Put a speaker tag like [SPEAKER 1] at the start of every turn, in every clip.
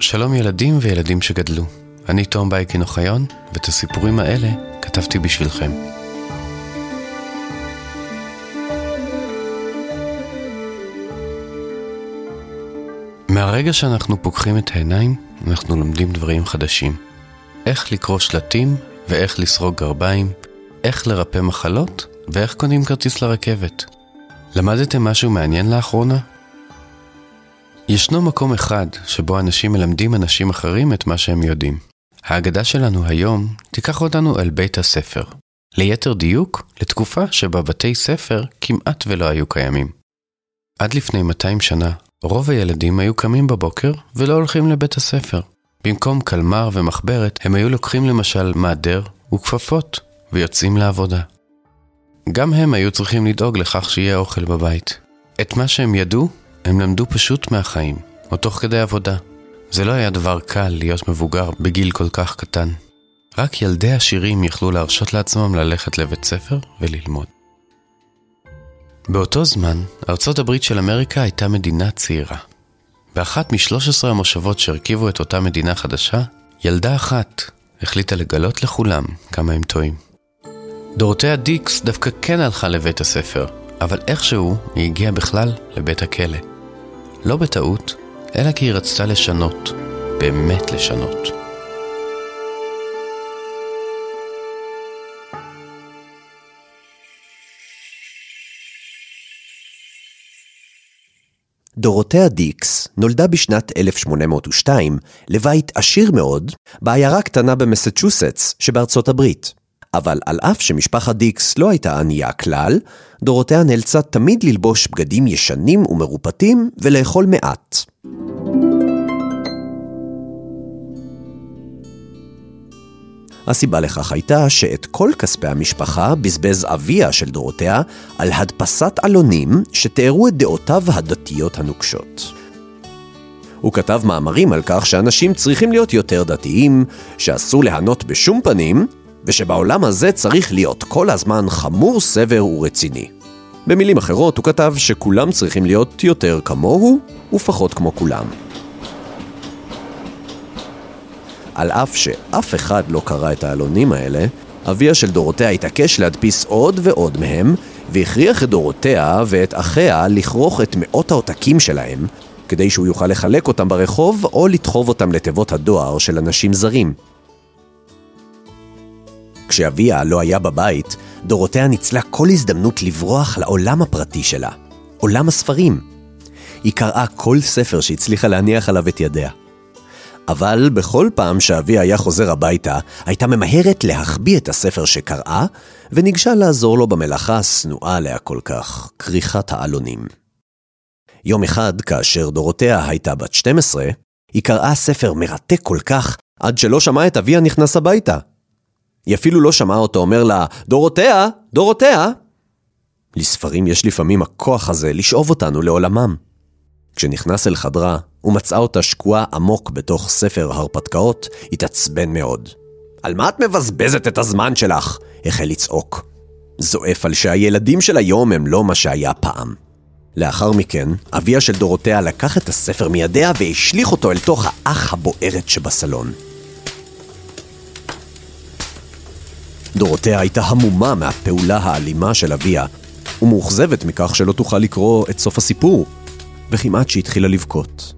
[SPEAKER 1] שלום ילדים וילדים שגדלו. אני תום בייקין אוחיון, ואת הסיפורים האלה כתבתי בשבילכם. מהרגע שאנחנו פוקחים את העיניים, אנחנו לומדים דברים חדשים. איך לקרוא שלטים, ואיך לסרוג גרביים, איך לרפא מחלות, ואיך קונים כרטיס לרכבת. למדתם משהו מעניין לאחרונה? ישנו מקום אחד שבו אנשים מלמדים אנשים אחרים את מה שהם יודעים. ההגדה שלנו היום תיקח אותנו אל בית הספר. ליתר דיוק, לתקופה שבה בתי ספר כמעט ולא היו קיימים. עד לפני 200 שנה, רוב הילדים היו קמים בבוקר ולא הולכים לבית הספר. במקום קלמר ומחברת, הם היו לוקחים למשל מעדר וכפפות ויוצאים לעבודה. גם הם היו צריכים לדאוג לכך שיהיה אוכל בבית. את מה שהם ידעו, הם למדו פשוט מהחיים, או תוך כדי עבודה. זה לא היה דבר קל להיות מבוגר בגיל כל כך קטן. רק ילדי עשירים יכלו להרשות לעצמם ללכת לבית ספר וללמוד. באותו זמן, ארצות הברית של אמריקה הייתה מדינה צעירה. באחת מ-13 המושבות שהרכיבו את אותה מדינה חדשה, ילדה אחת החליטה לגלות לכולם כמה הם טועים. דורותיה דיקס דווקא כן הלכה לבית הספר, אבל איכשהו היא הגיעה בכלל לבית הכלא. לא בטעות, אלא כי היא רצתה לשנות, באמת לשנות.
[SPEAKER 2] דורותיה דיקס נולדה בשנת 1802 לבית עשיר מאוד בעיירה קטנה במסצ'וסטס שבארצות הברית. אבל על אף שמשפחת דיקס לא הייתה ענייה כלל, דורותיה נאלצה תמיד ללבוש בגדים ישנים ומרופטים ולאכול מעט. הסיבה לכך הייתה שאת כל כספי המשפחה בזבז אביה של דורותיה על הדפסת עלונים שתיארו את דעותיו הדתיות הנוקשות. הוא כתב מאמרים על כך שאנשים צריכים להיות יותר דתיים, שאסור ליהנות בשום פנים, ושבעולם הזה צריך להיות כל הזמן חמור סבר ורציני. במילים אחרות, הוא כתב שכולם צריכים להיות יותר כמוהו ופחות כמו כולם. על אף שאף אחד לא קרא את העלונים האלה, אביה של דורותיה התעקש להדפיס עוד ועוד מהם, והכריח את דורותיה ואת אחיה לכרוך את מאות העותקים שלהם, כדי שהוא יוכל לחלק אותם ברחוב או לדחוב אותם לתיבות הדואר של אנשים זרים. כשאביה לא היה בבית, דורותיה ניצלה כל הזדמנות לברוח לעולם הפרטי שלה, עולם הספרים. היא קראה כל ספר שהצליחה להניח עליו את ידיה. אבל בכל פעם שאבי היה חוזר הביתה, הייתה ממהרת להחביא את הספר שקראה, וניגשה לעזור לו במלאכה השנואה עליה כל כך, כריכת העלונים. יום אחד, כאשר דורותיה הייתה בת 12, היא קראה ספר מרתק כל כך, עד שלא שמעה את אביה נכנס הביתה. היא אפילו לא שמעה אותו אומר לה, דורותיה, דורותיה. לספרים יש לפעמים הכוח הזה לשאוב אותנו לעולמם. כשנכנס אל חדרה, ומצאה אותה שקועה עמוק בתוך ספר הרפתקאות, התעצבן מאוד. על מה את מבזבזת את הזמן שלך? החל לצעוק. זועף על שהילדים של היום הם לא מה שהיה פעם. לאחר מכן, אביה של דורותיה לקח את הספר מידיה והשליך אותו אל תוך האח הבוערת שבסלון. דורותיה הייתה המומה מהפעולה האלימה של אביה, ומאוכזבת מכך שלא תוכל לקרוא את סוף הסיפור, וכמעט שהתחילה לבכות.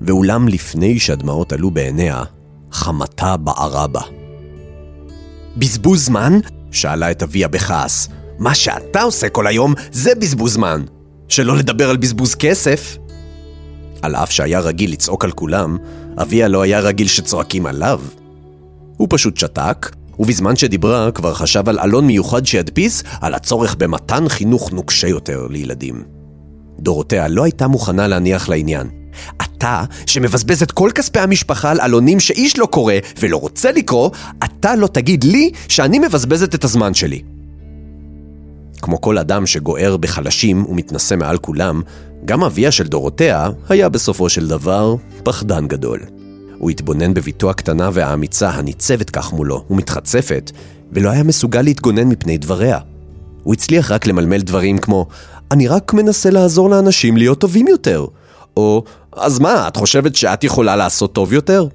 [SPEAKER 2] ואולם לפני שהדמעות עלו בעיניה, חמתה בערה בה. בזבוז זמן? שאלה את אביה בכעס. מה שאתה עושה כל היום זה בזבוז זמן. שלא לדבר על בזבוז כסף. על אף שהיה רגיל לצעוק על כולם, אביה לא היה רגיל שצועקים עליו. הוא פשוט שתק, ובזמן שדיברה כבר חשב על אלון מיוחד שידפיס על הצורך במתן חינוך נוקשה יותר לילדים. דורותיה לא הייתה מוכנה להניח לעניין. אתה, שמבזבז את כל כספי המשפחה על עלונים שאיש לא קורא ולא רוצה לקרוא, אתה לא תגיד לי שאני מבזבזת את הזמן שלי. כמו כל אדם שגוער בחלשים ומתנשא מעל כולם, גם אביה של דורותיה היה בסופו של דבר פחדן גדול. הוא התבונן בביתו הקטנה והאמיצה הניצבת כך מולו ומתחצפת, ולא היה מסוגל להתגונן מפני דבריה. הוא הצליח רק למלמל דברים כמו, אני רק מנסה לעזור לאנשים להיות טובים יותר, או אז מה, את חושבת שאת יכולה לעשות טוב יותר?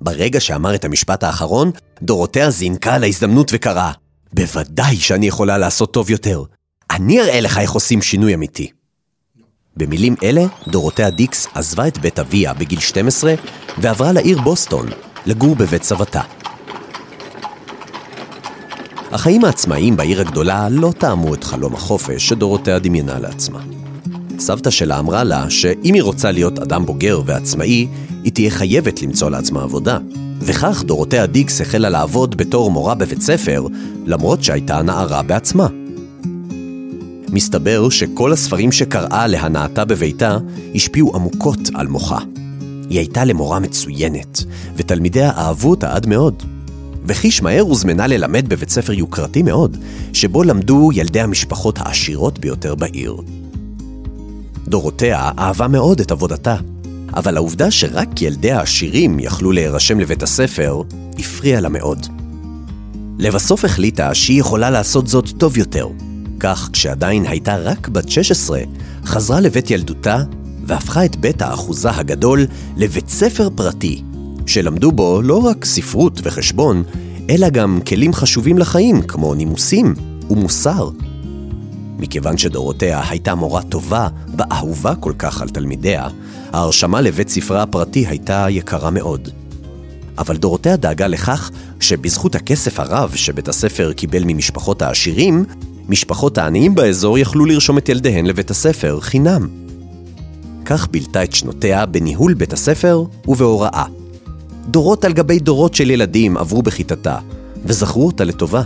[SPEAKER 2] ברגע שאמר את המשפט האחרון, דורותיה זינקה על ההזדמנות וקראה, בוודאי שאני יכולה לעשות טוב יותר. אני אראה לך איך עושים שינוי אמיתי. במילים אלה, דורותיה דיקס עזבה את בית אביה בגיל 12 ועברה לעיר בוסטון, לגור בבית סבתה. החיים העצמאיים בעיר הגדולה לא טעמו את חלום החופש שדורותיה דמיינה לעצמה. סבתא שלה אמרה לה שאם היא רוצה להיות אדם בוגר ועצמאי, היא תהיה חייבת למצוא לעצמה עבודה. וכך דורותיה דיקס החלה לעבוד בתור מורה בבית ספר, למרות שהייתה נערה בעצמה. מסתבר שכל הספרים שקראה להנאתה בביתה השפיעו עמוקות על מוחה. היא הייתה למורה מצוינת, ותלמידיה אהבו אותה עד מאוד. וחיש מהר הוזמנה ללמד בבית ספר יוקרתי מאוד, שבו למדו ילדי המשפחות העשירות ביותר בעיר. דורותיה אהבה מאוד את עבודתה, אבל העובדה שרק ילדי העשירים יכלו להירשם לבית הספר, הפריעה לה מאוד. לבסוף החליטה שהיא יכולה לעשות זאת טוב יותר. כך, כשעדיין הייתה רק בת 16, חזרה לבית ילדותה והפכה את בית האחוזה הגדול לבית ספר פרטי, שלמדו בו לא רק ספרות וחשבון, אלא גם כלים חשובים לחיים כמו נימוסים ומוסר. מכיוון שדורותיה הייתה מורה טובה ואהובה כל כך על תלמידיה, ההרשמה לבית ספרה הפרטי הייתה יקרה מאוד. אבל דורותיה דאגה לכך שבזכות הכסף הרב שבית הספר קיבל ממשפחות העשירים, משפחות העניים באזור יכלו לרשום את ילדיהן לבית הספר חינם. כך בילתה את שנותיה בניהול בית הספר ובהוראה. דורות על גבי דורות של ילדים עברו בכיתתה, וזכרו אותה לטובה.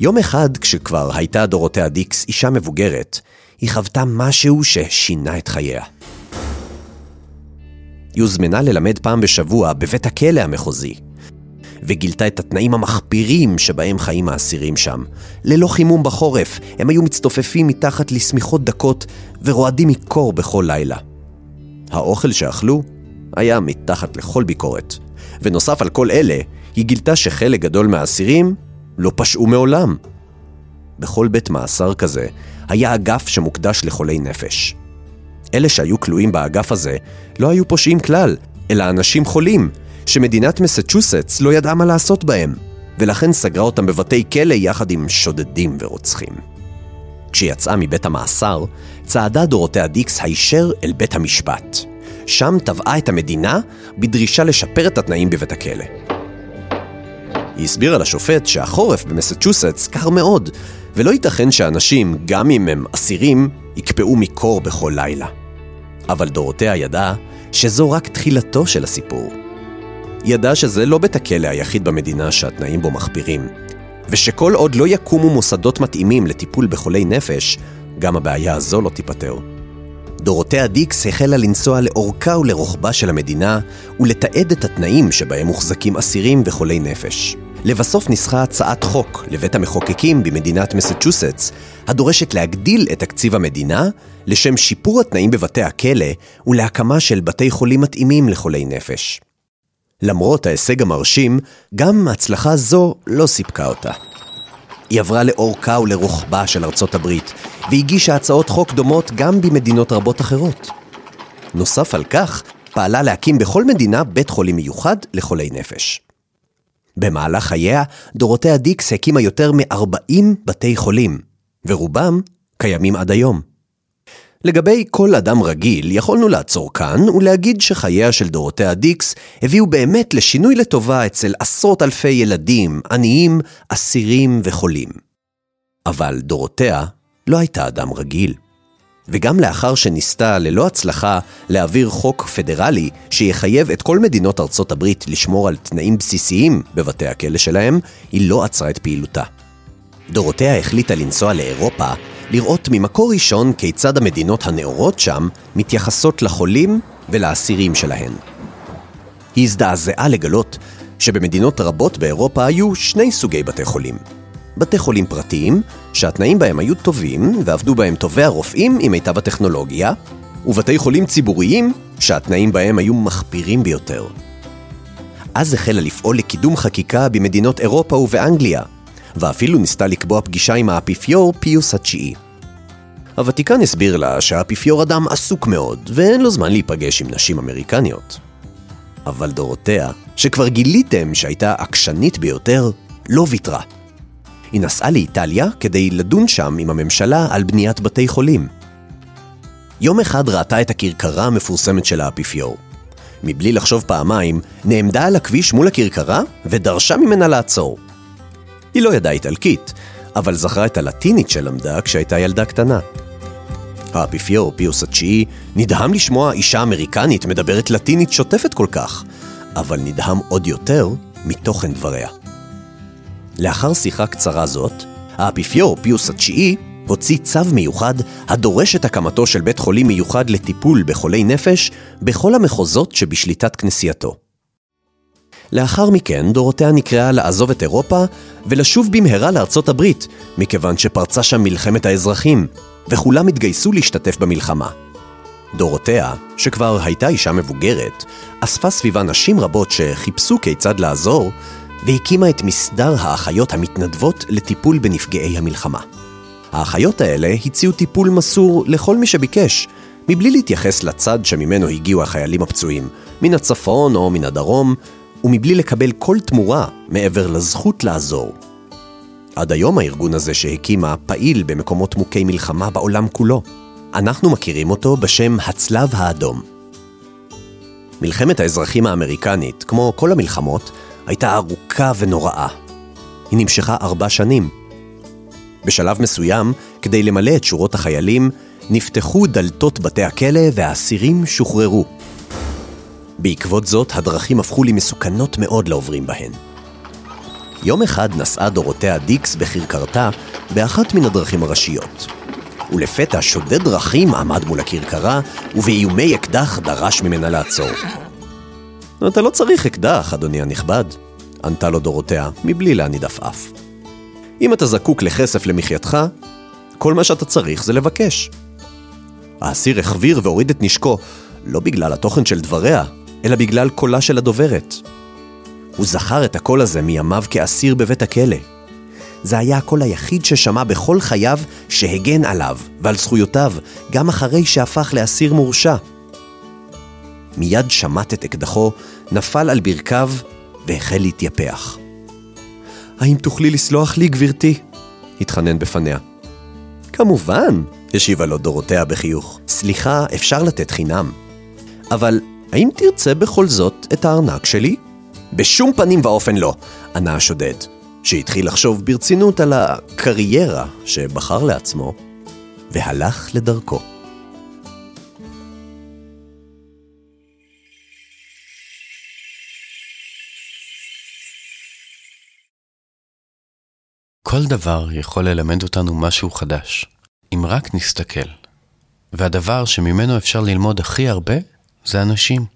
[SPEAKER 2] יום אחד, כשכבר הייתה דורותיה דיקס אישה מבוגרת, היא חוותה משהו ששינה את חייה. היא הוזמנה ללמד פעם בשבוע בבית הכלא המחוזי, וגילתה את התנאים המחפירים שבהם חיים האסירים שם. ללא חימום בחורף, הם היו מצטופפים מתחת לשמיכות דקות ורועדים מקור בכל לילה. האוכל שאכלו היה מתחת לכל ביקורת. ונוסף על כל אלה, היא גילתה שחלק גדול מהאסירים לא פשעו מעולם. בכל בית מאסר כזה היה אגף שמוקדש לחולי נפש. אלה שהיו כלואים באגף הזה לא היו פושעים כלל, אלא אנשים חולים, שמדינת מסצ'וסטס לא ידעה מה לעשות בהם, ולכן סגרה אותם בבתי כלא יחד עם שודדים ורוצחים. כשיצאה מבית המאסר, צעדה דורותיה דיקס הישר אל בית המשפט. שם תבעה את המדינה בדרישה לשפר את התנאים בבית הכלא. היא הסבירה לשופט שהחורף במסצ'וסטס קר מאוד, ולא ייתכן שאנשים, גם אם הם אסירים, יקפאו מקור בכל לילה. אבל דורותיה ידעה שזו רק תחילתו של הסיפור. ידעה שזה לא בית הכלא היחיד במדינה שהתנאים בו מחפירים, ושכל עוד לא יקומו מוסדות מתאימים לטיפול בחולי נפש, גם הבעיה הזו לא תיפתר. דורותיה דיקס החלה לנסוע לאורכה ולרוחבה של המדינה ולתעד את התנאים שבהם מוחזקים אסירים וחולי נפש. לבסוף ניסחה הצעת חוק לבית המחוקקים במדינת מסצ'וסטס, הדורשת להגדיל את תקציב המדינה לשם שיפור התנאים בבתי הכלא ולהקמה של בתי חולים מתאימים לחולי נפש. למרות ההישג המרשים, גם הצלחה זו לא סיפקה אותה. היא עברה לאורכה ולרוחבה של ארצות הברית, והגישה הצעות חוק דומות גם במדינות רבות אחרות. נוסף על כך, פעלה להקים בכל מדינה בית חולים מיוחד לחולי נפש. במהלך חייה, דורותיה דיקס הקימה יותר מ-40 בתי חולים, ורובם קיימים עד היום. לגבי כל אדם רגיל, יכולנו לעצור כאן ולהגיד שחייה של דורותיה דיקס הביאו באמת לשינוי לטובה אצל עשרות אלפי ילדים, עניים, אסירים וחולים. אבל דורותיה לא הייתה אדם רגיל. וגם לאחר שניסתה ללא הצלחה להעביר חוק פדרלי שיחייב את כל מדינות ארצות הברית לשמור על תנאים בסיסיים בבתי הכלא שלהם, היא לא עצרה את פעילותה. דורותיה החליטה לנסוע לאירופה לראות ממקור ראשון כיצד המדינות הנאורות שם מתייחסות לחולים ולאסירים שלהן. היא הזדעזעה לגלות שבמדינות רבות באירופה היו שני סוגי בתי חולים. בתי חולים פרטיים, שהתנאים בהם היו טובים ועבדו בהם טובי הרופאים עם מיטב הטכנולוגיה, ובתי חולים ציבוריים, שהתנאים בהם היו מחפירים ביותר. אז החלה לפעול לקידום חקיקה במדינות אירופה ובאנגליה, ואפילו ניסתה לקבוע פגישה עם האפיפיור פיוס התשיעי. הוותיקן הסביר לה שהאפיפיור אדם עסוק מאוד, ואין לו זמן להיפגש עם נשים אמריקניות. אבל דורותיה, שכבר גיליתם שהייתה עקשנית ביותר, לא ויתרה. היא נסעה לאיטליה כדי לדון שם עם הממשלה על בניית בתי חולים. יום אחד ראתה את הכרכרה המפורסמת של האפיפיור. מבלי לחשוב פעמיים, נעמדה על הכביש מול הכרכרה ודרשה ממנה לעצור. היא לא ידעה איטלקית, אבל זכרה את הלטינית שלמדה כשהייתה ילדה קטנה. האפיפיור, פיוס התשיעי, נדהם לשמוע אישה אמריקנית מדברת לטינית שוטפת כל כך, אבל נדהם עוד יותר מתוכן דבריה. לאחר שיחה קצרה זאת, האפיפיור פיוס התשיעי הוציא צו מיוחד הדורש את הקמתו של בית חולים מיוחד לטיפול בחולי נפש בכל המחוזות שבשליטת כנסייתו. לאחר מכן דורותיה נקראה לעזוב את אירופה ולשוב במהרה לארצות הברית, מכיוון שפרצה שם מלחמת האזרחים, וכולם התגייסו להשתתף במלחמה. דורותיה, שכבר הייתה אישה מבוגרת, אספה סביבה נשים רבות שחיפשו כיצד לעזור, והקימה את מסדר האחיות המתנדבות לטיפול בנפגעי המלחמה. האחיות האלה הציעו טיפול מסור לכל מי שביקש, מבלי להתייחס לצד שממנו הגיעו החיילים הפצועים, מן הצפון או מן הדרום, ומבלי לקבל כל תמורה מעבר לזכות לעזור. עד היום הארגון הזה שהקימה פעיל במקומות מוכי מלחמה בעולם כולו. אנחנו מכירים אותו בשם הצלב האדום. מלחמת האזרחים האמריקנית, כמו כל המלחמות, הייתה ארוכה ונוראה. היא נמשכה ארבע שנים. בשלב מסוים, כדי למלא את שורות החיילים, נפתחו דלתות בתי הכלא והאסירים שוחררו. בעקבות זאת, הדרכים הפכו למסוכנות מאוד לעוברים בהן. יום אחד נסעה דורותיה דיקס בכרכרתה באחת מן הדרכים הראשיות. ולפתע שודד דרכים עמד מול הכרכרה, ובאיומי אקדח דרש ממנה לעצור. אתה לא צריך אקדח, אדוני הנכבד, ענתה לו דורותיה, מבלי להניד עפעף. אם אתה זקוק לכסף למחייתך, כל מה שאתה צריך זה לבקש. האסיר החביר והוריד את נשקו, לא בגלל התוכן של דבריה, אלא בגלל קולה של הדוברת. הוא זכר את הקול הזה מימיו כאסיר בבית הכלא. זה היה הקול היחיד ששמע בכל חייו שהגן עליו ועל זכויותיו, גם אחרי שהפך לאסיר מורשע. מיד שמט את אקדחו, נפל על ברכיו והחל להתייפח. האם תוכלי לסלוח לי, גברתי? התחנן בפניה. כמובן, השיבה לו דורותיה בחיוך. סליחה, אפשר לתת חינם. אבל האם תרצה בכל זאת את הארנק שלי? בשום פנים ואופן לא, ענה השודד, שהתחיל לחשוב ברצינות על הקריירה שבחר לעצמו, והלך לדרכו.
[SPEAKER 1] כל דבר יכול ללמד אותנו משהו חדש, אם רק נסתכל. והדבר שממנו אפשר ללמוד הכי הרבה זה אנשים.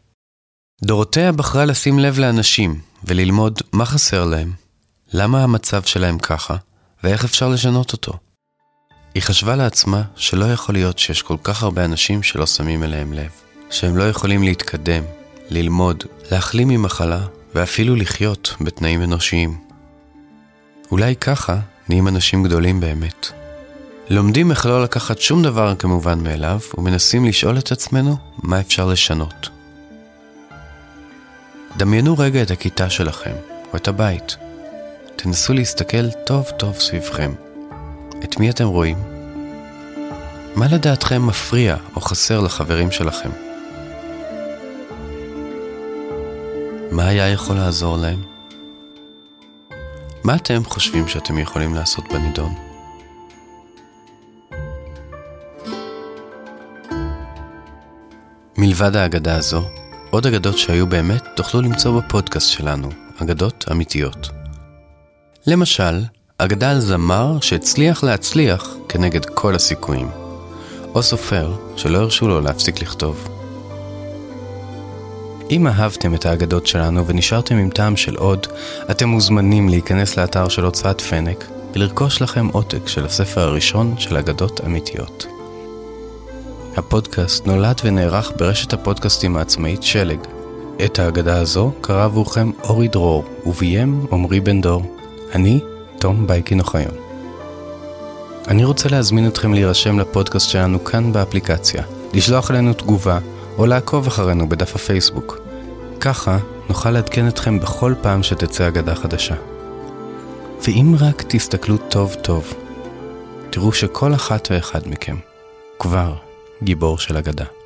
[SPEAKER 1] דורותיה בחרה לשים לב לאנשים וללמוד מה חסר להם, למה המצב שלהם ככה, ואיך אפשר לשנות אותו. היא חשבה לעצמה שלא יכול להיות שיש כל כך הרבה אנשים שלא שמים אליהם לב, שהם לא יכולים להתקדם, ללמוד, להחלים ממחלה ואפילו לחיות בתנאים אנושיים. אולי ככה נהיים אנשים גדולים באמת. לומדים איך לא לקחת שום דבר כמובן מאליו, ומנסים לשאול את עצמנו מה אפשר לשנות. דמיינו רגע את הכיתה שלכם, או את הבית. תנסו להסתכל טוב טוב סביבכם. את מי אתם רואים? מה לדעתכם מפריע או חסר לחברים שלכם? מה היה יכול לעזור להם? מה אתם חושבים שאתם יכולים לעשות בנידון? מלבד האגדה הזו, עוד אגדות שהיו באמת תוכלו למצוא בפודקאסט שלנו, אגדות אמיתיות. למשל, אגדה על זמר שהצליח להצליח כנגד כל הסיכויים, או סופר שלא הרשו לו להפסיק לכתוב. אם אהבתם את האגדות שלנו ונשארתם עם טעם של עוד, אתם מוזמנים להיכנס לאתר של הוצאת פנק ולרכוש לכם עותק של הספר הראשון של אגדות אמיתיות. הפודקאסט נולד ונערך ברשת הפודקאסטים העצמאית שלג. את האגדה הזו קרא עבורכם אורי דרור, וביים עמרי בן דור. אני, תום בייקין אוחיון. אני רוצה להזמין אתכם להירשם לפודקאסט שלנו כאן באפליקציה, לשלוח אלינו תגובה או לעקוב אחרינו בדף הפייסבוק. ככה נוכל לעדכן אתכם בכל פעם שתצא אגדה חדשה. ואם רק תסתכלו טוב טוב, תראו שכל אחת ואחד מכם כבר גיבור של אגדה.